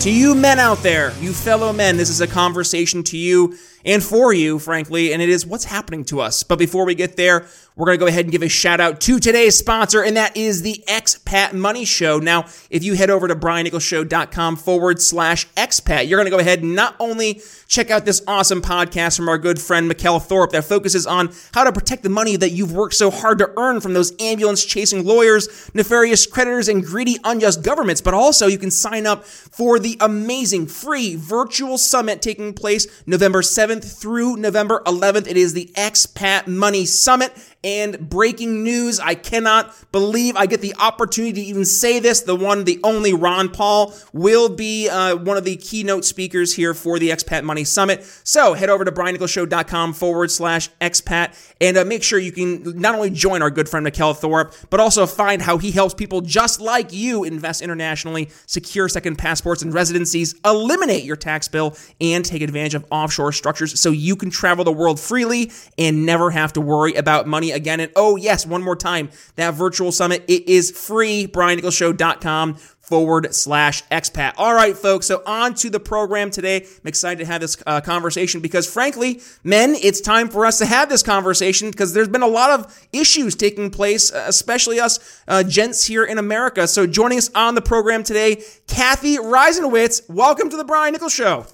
to you men out there, you fellow men, this is a conversation to you and for you, frankly, and it is what's happening to us. But before we get there, we're going to go ahead and give a shout out to today's sponsor, and that is the Expat Money Show. Now, if you head over to briannicholsshow.com forward slash expat, you're going to go ahead and not only check out this awesome podcast from our good friend Mikkel Thorup that focuses on how to protect the money that you've worked so hard to earn from those ambulance chasing lawyers, nefarious creditors, and greedy, unjust governments, but also you can sign up for the amazing free virtual summit taking place November 7th through November 11th. It is the Expat Money Summit. And breaking news, I cannot believe I get the opportunity to even say this. The one, the only Ron Paul will be uh, one of the keynote speakers here for the Expat Money Summit. So head over to briannicholsshow.com forward slash expat and uh, make sure you can not only join our good friend Mikkel Thorup, but also find how he helps people just like you invest internationally, secure second passports and residencies, eliminate your tax bill, and take advantage of offshore structures so you can travel the world freely and never have to worry about money again. And oh, yes, one more time, that virtual summit, it is free, briannicholsshow.com forward slash expat. All right, folks. So on to the program today. I'm excited to have this uh, conversation because frankly, men, it's time for us to have this conversation because there's been a lot of issues taking place, uh, especially us uh, gents here in America. So joining us on the program today, Cathy Reisenwitz. Welcome to the Brian Nichols Show.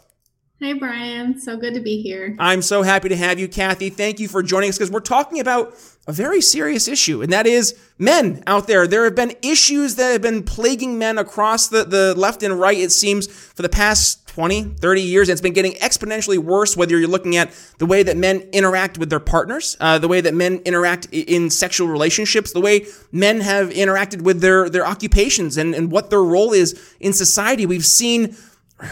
Hey, Brian. So good to be here. I'm so happy to have you, Cathy. Thank you for joining us because we're talking about a very serious issue, and that is men out there. There have been issues that have been plaguing men across the, the left and right, it seems, for the past 20, 30 years. And it's been getting exponentially worse, whether you're looking at the way that men interact with their partners, uh, the way that men interact in sexual relationships, the way men have interacted with their, their occupations and, and what their role is in society. We've seen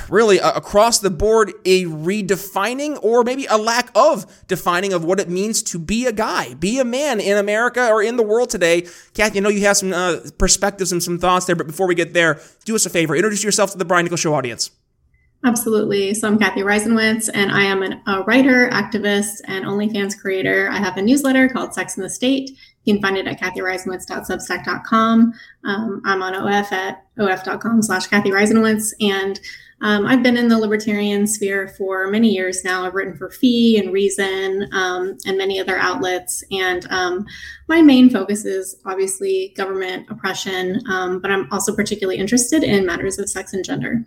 really uh, across the board a redefining or maybe a lack of defining of what it means to be a guy, be a man in America or in the world today. Cathy, I know you have some uh, perspectives and some thoughts there, but before we get there, do us a favor, introduce yourself to the Brian Nichols Show audience. Absolutely. So I'm Cathy Reisenwitz, and I am an, a writer, activist, and OnlyFans creator. I have a newsletter called Sex and the State. You can find it at cathyreisenwitz.substack.com. Um, I'm on OF at of.com slash Cathy Reisenwitz, and um, I've been in the libertarian sphere for many years now. I've written for Fee and Reason um, and many other outlets. And um, my main focus is obviously government oppression, um, but I'm also particularly interested in matters of sex and gender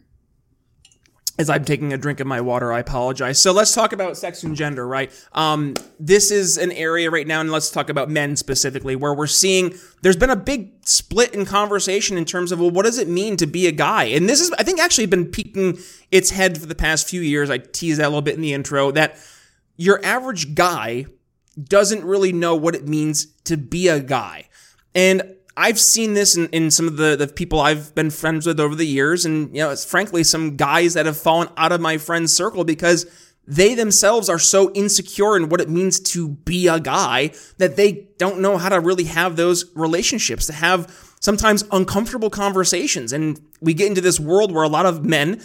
as I'm taking a drink of my water, I apologize. So let's talk about sex and gender, right? Um, this is an area right now, and let's talk about men specifically, where we're seeing there's been a big split in conversation in terms of, well, what does it mean to be a guy? And this is, I think, actually been peeking its head for the past few years. I teased that a little bit in the intro that your average guy doesn't really know what it means to be a guy. And I've seen this in, in some of the, the people I've been friends with over the years, and you know, frankly some guys that have fallen out of my friends' circle because they themselves are so insecure in what it means to be a guy that they don't know how to really have those relationships, to have sometimes uncomfortable conversations. And we get into this world where a lot of men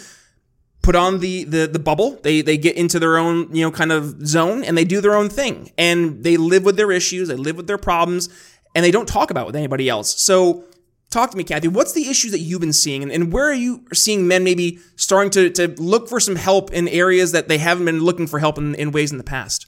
put on the, the, the bubble. They, they get into their own, you know, kind of zone and they do their own thing and they live with their issues. They live with their problems and they don't talk about with anybody else. So talk to me, Cathy. What's the issues that you've been seeing, and, and where are you seeing men maybe starting to, to look for some help in areas that they haven't been looking for help in, in ways in the past?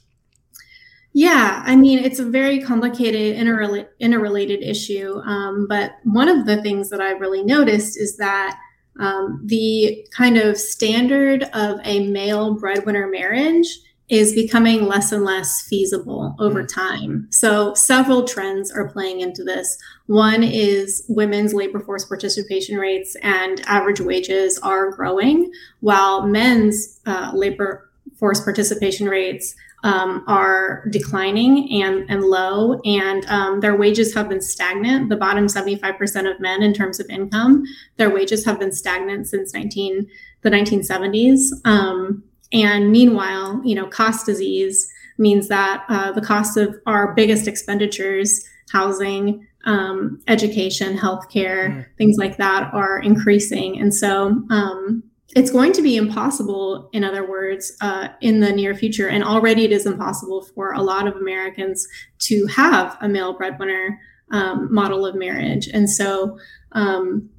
Yeah, I mean, it's a very complicated, interrela- interrelated issue. Um, but one of the things that I really noticed is that um, the kind of standard of a male breadwinner marriage is becoming less and less feasible over mm. time. So, several trends are playing into this. One is women's labor force participation rates and average wages are growing, while men's uh, labor force participation rates um, are declining and, and low, and um, their wages have been stagnant. The bottom 75% of men, in terms of income, their wages have been stagnant since 19 the 1970s. Um, and meanwhile, you know, cost disease means that uh, the cost of our biggest expenditures, housing, um, education, healthcare, mm. things like that, are increasing. And so um, it's going to be impossible, in other words, uh, in the near future. And already it is impossible for a lot of Americans to have a male breadwinner um, model of marriage. And so, um,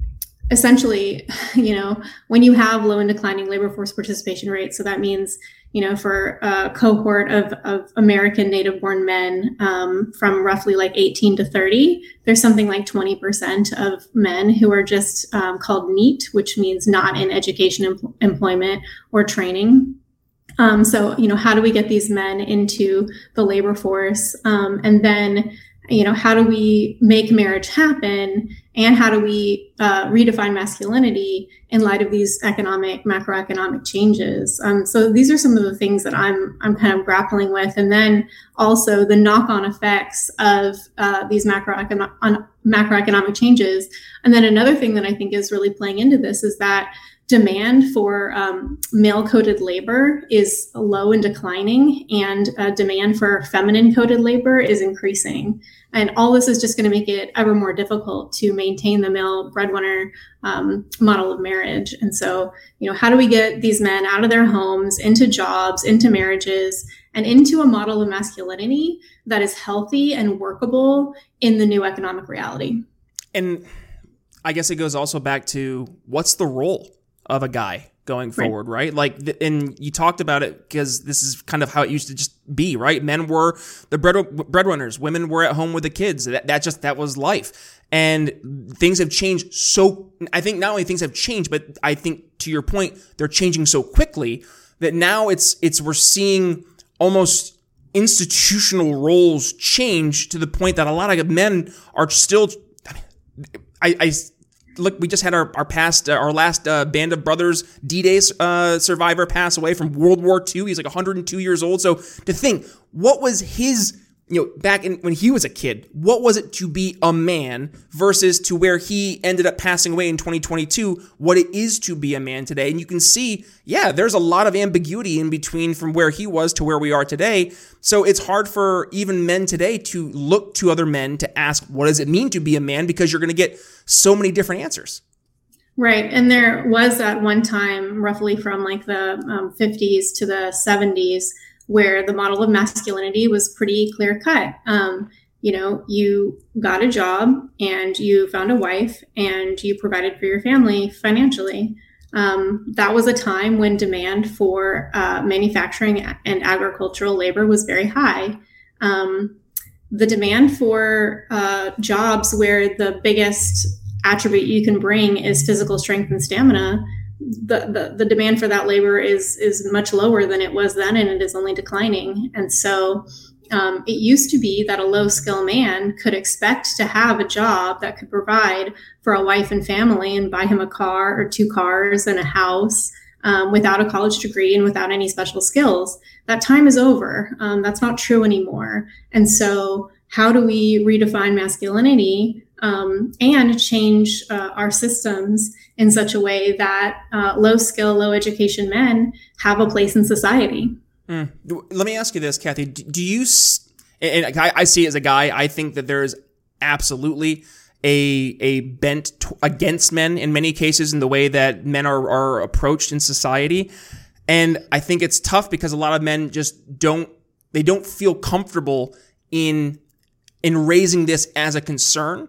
essentially, you know, when you have low and declining labor force participation rates, so that means, you know, for a cohort of, of American native born men um, from roughly like 18 to 30, there's something like 20% of men who are just um, called NEET, which means not in education, em- employment, or training. Um, so, you know, how do we get these men into the labor force? Um, and then you know how do we make marriage happen and how do we uh, redefine masculinity in light of these economic macroeconomic changes? Um, so these are some of the things that i'm i'm kind of grappling with. And then also the knock-on effects of uh, these macroeconomic macroeconomic changes. And then another thing that i think is really playing into this is that demand for um, male coded labor is low and declining, and uh, demand for feminine coded labor is increasing. And all this is just going to make it ever more difficult to maintain the male breadwinner um, model of marriage. And so, you know, how do we get these men out of their homes, into jobs, into marriages, and into a model of masculinity that is healthy and workable in the new economic reality? And I guess it goes also back to what's the role of a guy going forward, right? right? Like, and you talked about it because this is kind of how it used to just be, right? Men were the bread breadwinners, women were at home with the kids. That, that just that was life, and things have changed so. I think not only things have changed, but I think to your point, they're changing so quickly that now it's it's we're seeing almost institutional roles change to the point that a lot of men are still. I, mean, I, I look, we just had our our past uh, our last uh, Band of Brothers D-Day uh, survivor pass away from World War II. He's like 102 years old. So to think, what was his you know, back in when he was a kid, what was it to be a man versus to where he ended up passing away in 2022, what it is to be a man today. And you can see, yeah, there's a lot of ambiguity in between from where he was to where we are today. So it's hard for even men today to look to other men to ask, what does it mean to be a man? Because you're going to get so many different answers. Right. And there was at one time, roughly from like the um, 50s to the 70s, where the model of masculinity was pretty clear cut. Um, you know, you got a job and you found a wife and you provided for your family financially. Um, that was a time when demand for uh, manufacturing and agricultural labor was very high. Um, the demand for uh, jobs where the biggest attribute you can bring is physical strength and stamina the, the, the demand for that labor is is much lower than it was then and it is only declining and so um, it used to be that a low skill man could expect to have a job that could provide for a wife and family and buy him a car or two cars and a house um, without a college degree and without any special skills. That time is over. Um, that's not true anymore. And so, how do we redefine masculinity um, and change uh, our systems in such a way that uh, low skill, low education men have a place in society. Mm. Let me ask you this, Cathy. Do you, and I see as a guy, I think that there is absolutely a, a bent against men in many cases in the way that men are, are approached in society. And I think it's tough because a lot of men just don't, they don't feel comfortable in, in raising this as a concern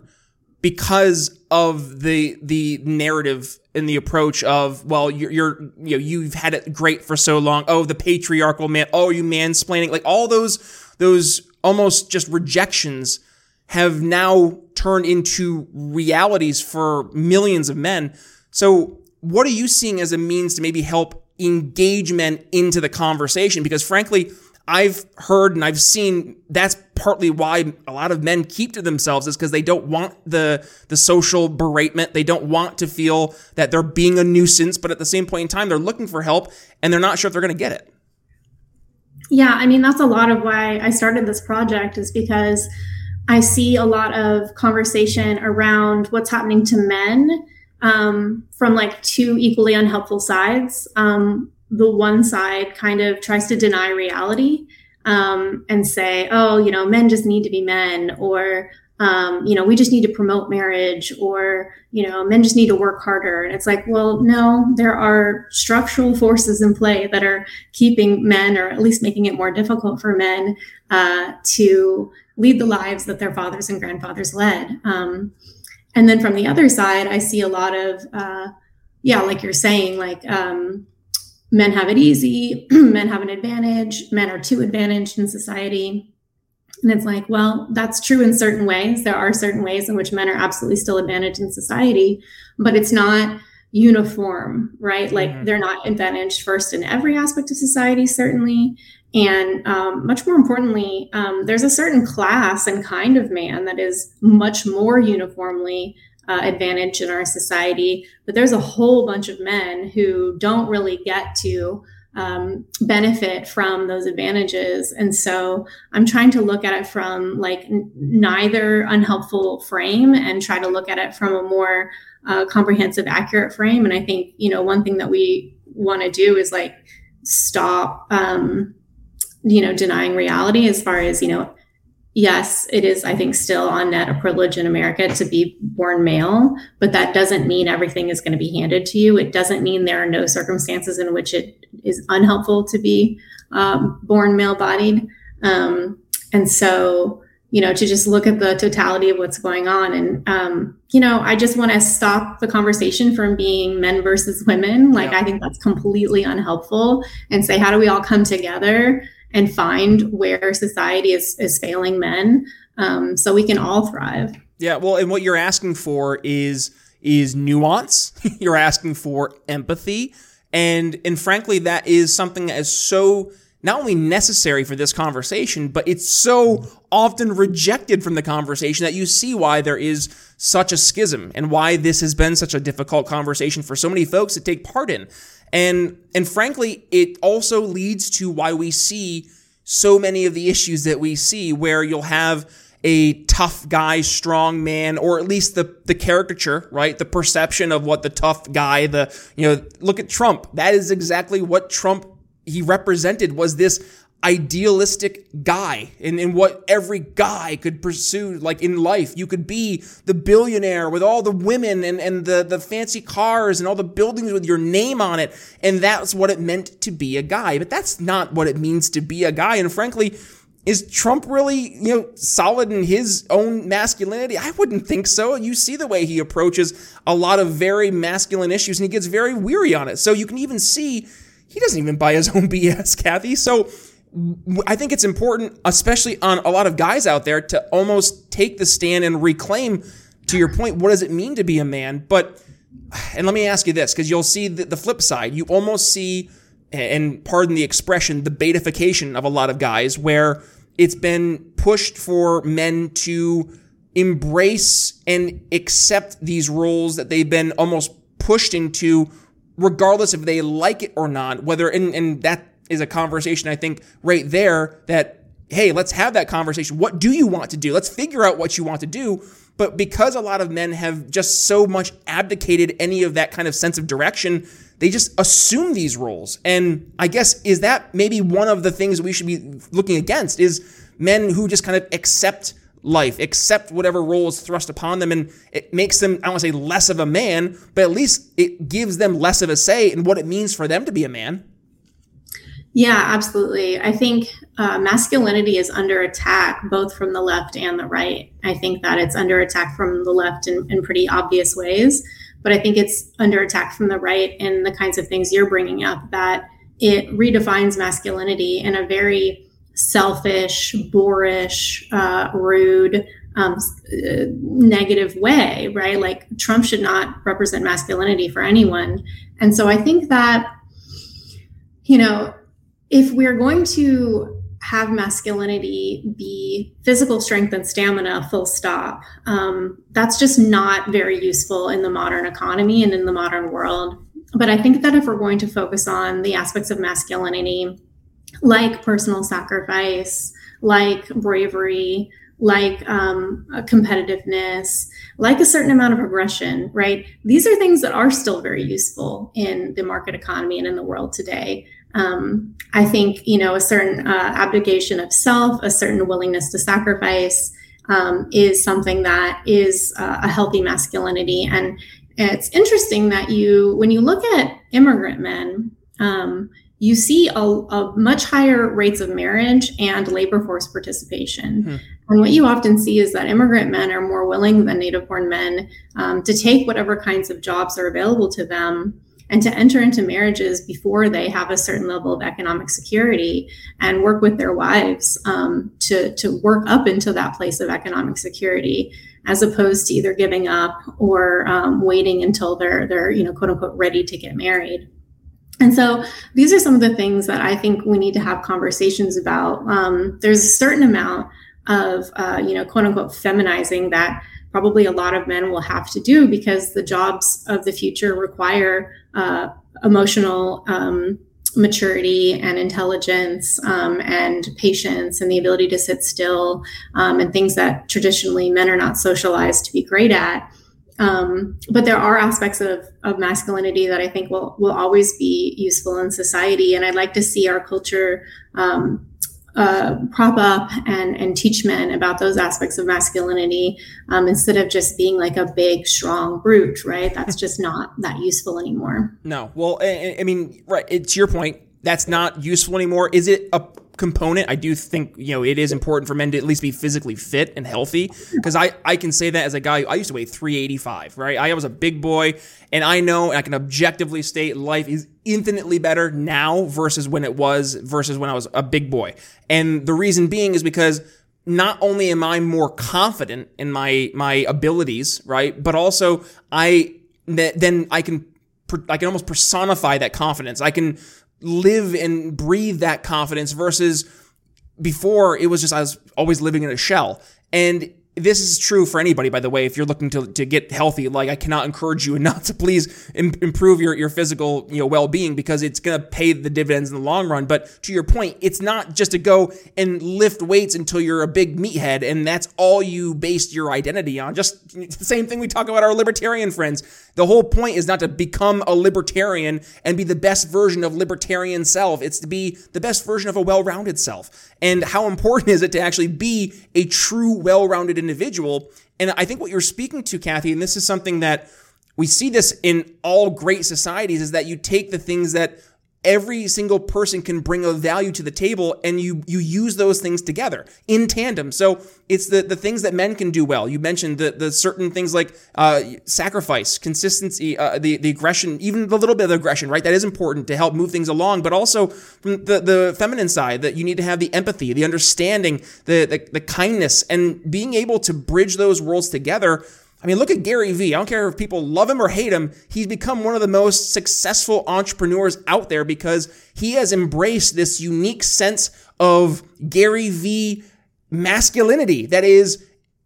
because of the the narrative and the approach of well you're, you're you know you've had it great for so long. Oh the patriarchal man oh you mansplaining. Like all those those almost just rejections have now turned into realities for millions of men. So what are you seeing as a means to maybe help engage men into the conversation? Because frankly I've heard and I've seen that's partly why a lot of men keep to themselves is because they don't want the the social beratement. They don't want to feel that they're being a nuisance, but at the same point in time, they're looking for help and they're not sure if they're going to get it. Yeah, I mean, that's a lot of why I started this project, is because I see a lot of conversation around what's happening to men um, from like two equally unhelpful sides. Um, the one side kind of tries to deny reality um, and say, oh, you know, men just need to be men, or um, you know, we just need to promote marriage or, you know, men just need to work harder. And it's like, well, no, there are structural forces in play that are keeping men, or at least making it more difficult for men uh, to lead the lives that their fathers and grandfathers led. Um, and then from the other side, I see a lot of, uh, yeah, like you're saying, like um, men have it easy, men have an advantage, men are too advantaged in society and it's like, well, that's true in certain ways. There are certain ways in which men are absolutely still advantaged in society, but it's not uniform, right? Like mm-hmm. they're not advantaged first in every aspect of society, certainly. And um, much more importantly, um, there's a certain class and kind of man that is much more uniformly uh, advantaged in our society. But there's a whole bunch of men who don't really get to um, benefit from those advantages. And so I'm trying to look at it from like n- neither unhelpful frame and try to look at it from a more uh, comprehensive, accurate frame. And I think, you know, one thing that we want to do is like stop, um, you know, denying reality as far as, you know, yes, it is, I think, still on net a privilege in America to be born male, but that doesn't mean everything is going to be handed to you. It doesn't mean there are no circumstances in which it is unhelpful to be um, born male bodied. Um, and so, you know, to just look at the totality of what's going on. And, um, you know, I just want to stop the conversation from being men versus women. Like, yeah. I think that's completely unhelpful and say, how do we all come together and find where society is, is failing men um, so we can all thrive. Yeah, well, and what you're asking for is is nuance. you're asking for empathy, and and frankly, that is something that is so not only necessary for this conversation, but it's so often rejected from the conversation that you see why there is such a schism and why this has been such a difficult conversation for so many folks to take part in. And and frankly, it also leads to why we see so many of the issues that we see where you'll have a tough guy, strong man, or at least the the caricature, right? The perception of what the tough guy, the you know, look at Trump. That is exactly what Trump he represented was this idealistic guy and, in what every guy could pursue like in life you could be the billionaire with all the women and, and the, the fancy cars and all the buildings with your name on it and that's what it meant to be a guy but that's not what it means to be a guy and frankly is Trump really, you know, solid in his own masculinity? I wouldn't think so. You see the way he approaches a lot of very masculine issues and he gets very weary on it. So you can even see he doesn't even buy his own BS, Cathy. So I think it's important, especially on a lot of guys out there, to almost take the stand and reclaim, to your point, what does it mean to be a man? But, and let me ask you this, because you'll see the, the flip side. You almost see, and pardon the expression, the betification of a lot of guys, where it's been pushed for men to embrace and accept these roles that they've been almost pushed into, regardless if they like it or not, whether, and, and that is a conversation I think right there that hey, let's have that conversation. What do you want to do? Let's figure out what you want to do. But because a lot of men have just so much abdicated any of that kind of sense of direction, they just assume these roles. And I guess is that maybe one of the things we should be looking against is men who just kind of accept life, accept whatever role is thrust upon them, and it makes them, I don't want to say less of a man, but at least it gives them less of a say in what it means for them to be a man. Yeah, absolutely. I think uh, masculinity is under attack both from the left and the right. I think that it's under attack from the left in, in pretty obvious ways, but I think it's under attack from the right in the kinds of things you're bringing up that it redefines masculinity in a very selfish, boorish, uh, rude, um, uh, negative way, right? Like Trump should not represent masculinity for anyone. And so I think that, you know, if we're going to have masculinity be physical strength and stamina, full stop, um, that's just not very useful in the modern economy and in the modern world. But I think that if we're going to focus on the aspects of masculinity like personal sacrifice, like bravery, like um, competitiveness, like a certain amount of aggression, right? These are things that are still very useful in the market economy and in the world today. Um, I think, you know, a certain uh, abdication of self, a certain willingness to sacrifice um, is something that is uh, a healthy masculinity. And it's interesting that you, when you look at immigrant men, um, you see a, a, much higher rates of marriage and labor force participation. Hmm. And what you often see is that immigrant men are more willing than native born men um, to take whatever kinds of jobs are available to them and to enter into marriages before they have a certain level of economic security and work with their wives um, to, to work up into that place of economic security as opposed to either giving up or um, waiting until they're they're you know quote unquote ready to get married and so these are some of the things that I think we need to have conversations about. Um, there's a certain amount of, uh, you know, quote unquote, feminizing that probably a lot of men will have to do because the jobs of the future require uh, emotional um, maturity and intelligence um, and patience and the ability to sit still um, and things that traditionally men are not socialized to be great at. Um, but there are aspects of, of masculinity that I think will will always be useful in society, and I'd like to see our culture um, uh, prop up and and teach men about those aspects of masculinity um, instead of just being like a big strong brute. Right? That's just not that useful anymore. No. Well, I, I mean, right. It's your point. That's not useful anymore. Is it a component. I do think, you know, it is important for men to at least be physically fit and healthy because I, I can say that as a guy, I used to weigh 385, right? I was a big boy and I know and I can objectively state life is infinitely better now versus when it was versus when I was a big boy. And the reason being is because not only am I more confident in my, my abilities, right? But also I, then I can I can almost personify that confidence. I can live and breathe that confidence versus before it was just I was always living in a shell. And this is true for anybody, by the way. If you're looking to, to get healthy, like I cannot encourage you enough to please Im- improve your, your physical you know well being because it's going to pay the dividends in the long run. But to your point, it's not just to go and lift weights until you're a big meathead and that's all you based your identity on. Just the same thing we talk about our libertarian friends. The whole point is not to become a libertarian and be the best version of libertarian self. It's to be the best version of a well rounded self. And how important is it to actually be a true well rounded individual. And I think what you're speaking to, Cathy, and this is something that we see this in all great societies, is that you take the things that every single person can bring a value to the table and you you use those things together in tandem. So it's the the things that men can do well. You mentioned the the certain things like uh, sacrifice consistency uh, the the aggression even the little bit of aggression right? That is important to help move things along but also from the the feminine side that you need to have the empathy the understanding the the, the kindness and being able to bridge those worlds together I mean, look at Gary Vee. I don't care if people love him or hate him. He's become one of the most successful entrepreneurs out there because he has embraced this unique sense of Gary Vee masculinity that is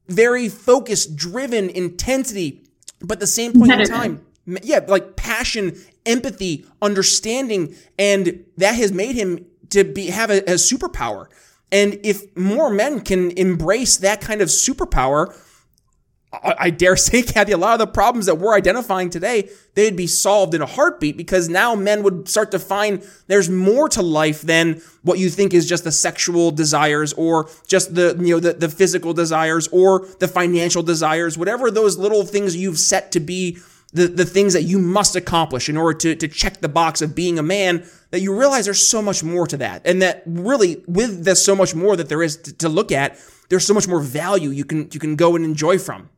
very focused, driven, intensity, but at the same point in time, yeah, like passion, empathy, understanding, and that has made him to be have a, a superpower. And if more men can embrace that kind of superpower, I dare say, Cathy, a lot of the problems that we're identifying today, they'd be solved in a heartbeat because now men would start to find there's more to life than what you think is just the sexual desires or just the, you know, the, the physical desires or the financial desires, whatever those little things you've set to be the, the things that you must accomplish in order to, to check the box of being a man, that you realize there's so much more to that. And that really, with the so much more that there is to, to look at, there's so much more value you can, you can go and enjoy from.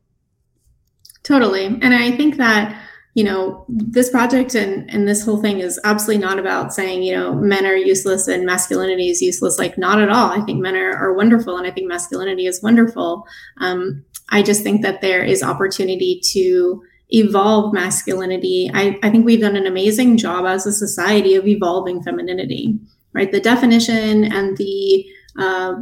Totally. And I think that, you know, this project and, and this whole thing is absolutely not about saying, you know, men are useless and masculinity is useless. Like, not at all. I think men are, are wonderful and I think masculinity is wonderful. Um, I just think that there is opportunity to evolve masculinity. I, I think we've done an amazing job as a society of evolving femininity, right? The definition and the, uh,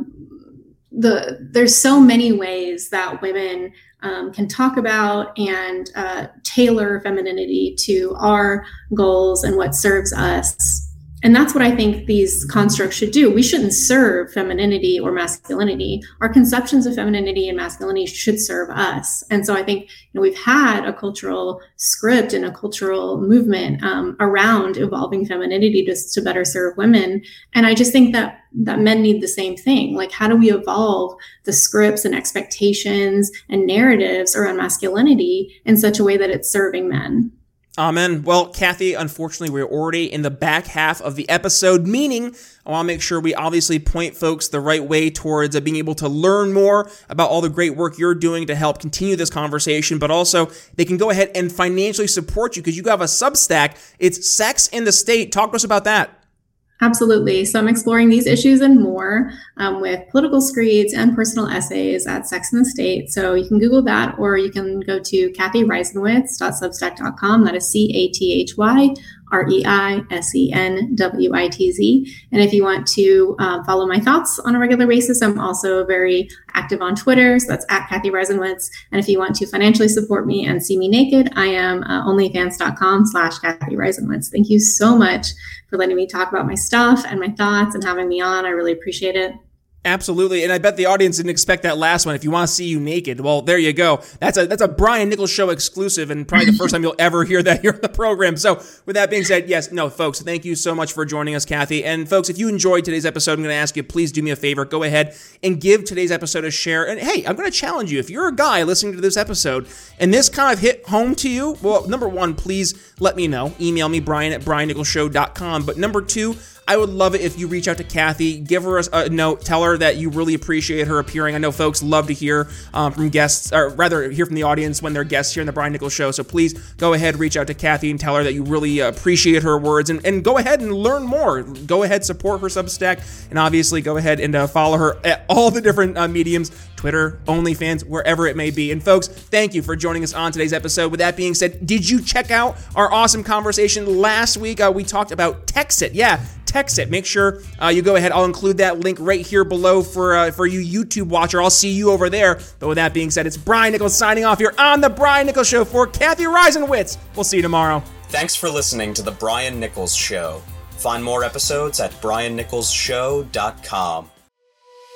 the there's so many ways that women um, can talk about and uh, tailor femininity to our goals and what serves us. And that's what I think these constructs should do. We shouldn't serve femininity or masculinity. Our conceptions of femininity and masculinity should serve us. And so I think you know, we've had a cultural script and a cultural movement um, around evolving femininity just to better serve women. And I just think that that men need the same thing. Like, how do we evolve the scripts and expectations and narratives around masculinity in such a way that it's serving men? Amen. Well, Cathy, unfortunately, we're already in the back half of the episode, meaning I want to make sure we obviously point folks the right way towards uh, being able to learn more about all the great work you're doing to help continue this conversation, but also they can go ahead and financially support you because you have a Substack. It's Sex and the State. Talk to us about that. Absolutely. So I'm exploring these issues and more um, with political screeds and personal essays at Sex and the State. So you can Google that or you can go to cathyreisenwitz.substack.com. That is C A T H Y R E I S E N W I T Z. And if you want to uh, follow my thoughts on a regular basis, I'm also very active on Twitter. So that's at Cathy Reisenwitz. And if you want to financially support me and see me naked, I am uh, onlyfans.com slash Cathy Reisenwitz. Thank you so much for letting me talk about my stuff and my thoughts and having me on. I really appreciate it. Absolutely, and I bet the audience didn't expect that last one. If you want to see you naked, well, there you go. That's a that's a Brian Nichols show exclusive, and probably the first time you'll ever hear that here on the program. So, with that being said, yes, no, folks, thank you so much for joining us, Cathy. And folks, if you enjoyed today's episode, I'm going to ask you, please do me a favor, go ahead and give today's episode a share. And hey, I'm going to challenge you. If you're a guy listening to this episode and this kind of hit home to you, well, number one, please let me know. Email me Brian at briannicholsshow.com. But number two I would love it if you reach out to Cathy, give her a, note, tell her that you really appreciate her appearing. I know folks love to hear um, from guests, or rather, hear from the audience when they're guests here in the Brian Nichols Show. So please go ahead, reach out to Cathy, and tell her that you really appreciate her words, and, and go ahead and learn more. Go ahead, support her Substack, and obviously go ahead and uh, follow her at all the different uh, mediums Twitter, OnlyFans, wherever it may be. And folks, thank you for joining us on today's episode. With that being said, did you check out our awesome conversation last week? Uh, we talked about Texit. Yeah, Texit. Make sure uh, you go ahead. I'll include that link right here below for uh, for you YouTube watcher. I'll see you over there. But with that being said, it's Brian Nichols signing off here on the Brian Nichols Show for Cathy Reisenwitz. We'll see you tomorrow. Thanks for listening to the Brian Nichols Show. Find more episodes at briannicholsshow.com.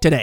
today.